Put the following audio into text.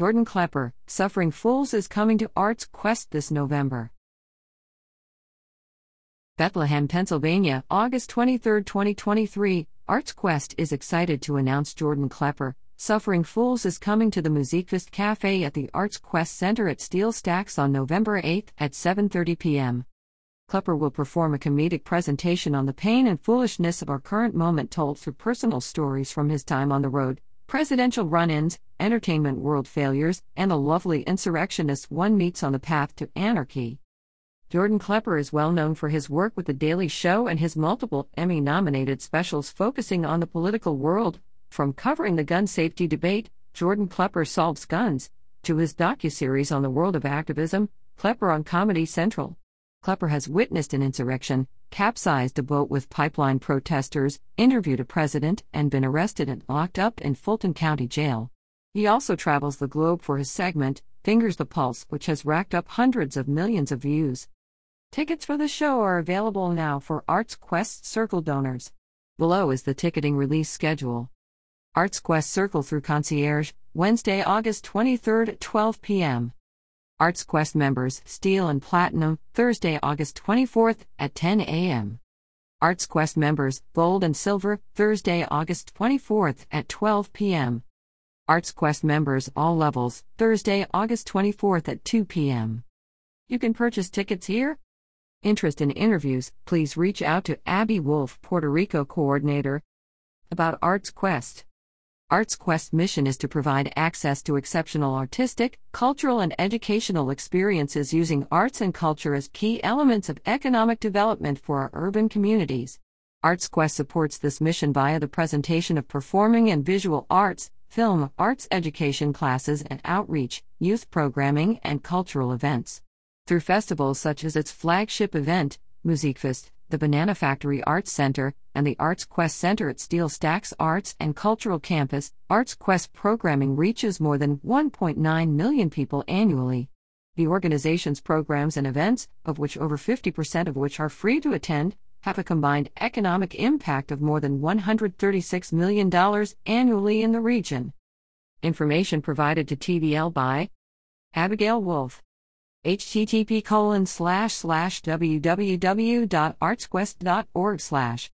Jordan Klepper, Suffering Fools is coming to Arts Quest this November. Bethlehem, Pennsylvania, August 23, 2023. Arts Quest is excited to announce Jordan Klepper, Suffering Fools is coming to the Musikfest Cafe at the Arts Quest Center at Steel Stacks on November 8 at 7:30 p.m. Klepper will perform a comedic presentation on the pain and foolishness of our current moment told through personal stories from his time on the road, presidential run-ins, entertainment world failures, and the lovely insurrectionists one meets on the path to anarchy. Jordan Klepper is well known for his work with The Daily Show and his multiple Emmy nominated specials focusing on the political world, from covering the gun safety debate, Jordan Klepper Solves Guns, to his docuseries on the world of activism, Klepper on Comedy Central. Klepper has witnessed an insurrection, capsized a boat with pipeline protesters, interviewed a president, and been arrested and locked up in Fulton County Jail. He also travels the globe for his segment, Fingers the Pulse, which has racked up hundreds of millions of views. Tickets for the show are available now for Arts Quest Circle donors. Below is the ticketing release schedule. Arts Quest Circle through Concierge, Wednesday, August 23rd at 12 p.m. Arts Quest members, Steel and Platinum, Thursday, August 24th at 10 a.m. Arts Quest members, Gold and Silver, Thursday, August 24th at 12 p.m. Arts Quest members, all levels, Thursday, August 24th at 2 p.m. You can purchase tickets here. Interest in interviews, please reach out to Abby Wolf, Puerto Rico coordinator. About Arts Quest. Arts Quest mission is to provide access to exceptional artistic, cultural, and educational experiences using arts and culture as key elements of economic development for our urban communities. ArtsQuest supports this mission via the presentation of performing and visual arts, film, arts education classes and outreach, youth programming, and cultural events. Through festivals such as its flagship event, Musikfest, the Banana Factory Arts Center, and the Arts Quest Center at Steel Stacks Arts and Cultural Campus, Arts Quest programming reaches more than 1.9 million people annually. The organization's programs and events, of which over 50% of which are free to attend, have a combined economic impact of more than $136 million annually in the region. Information provided to TVL by Abigail Wolf http colon slash slash www.artsquest.org slash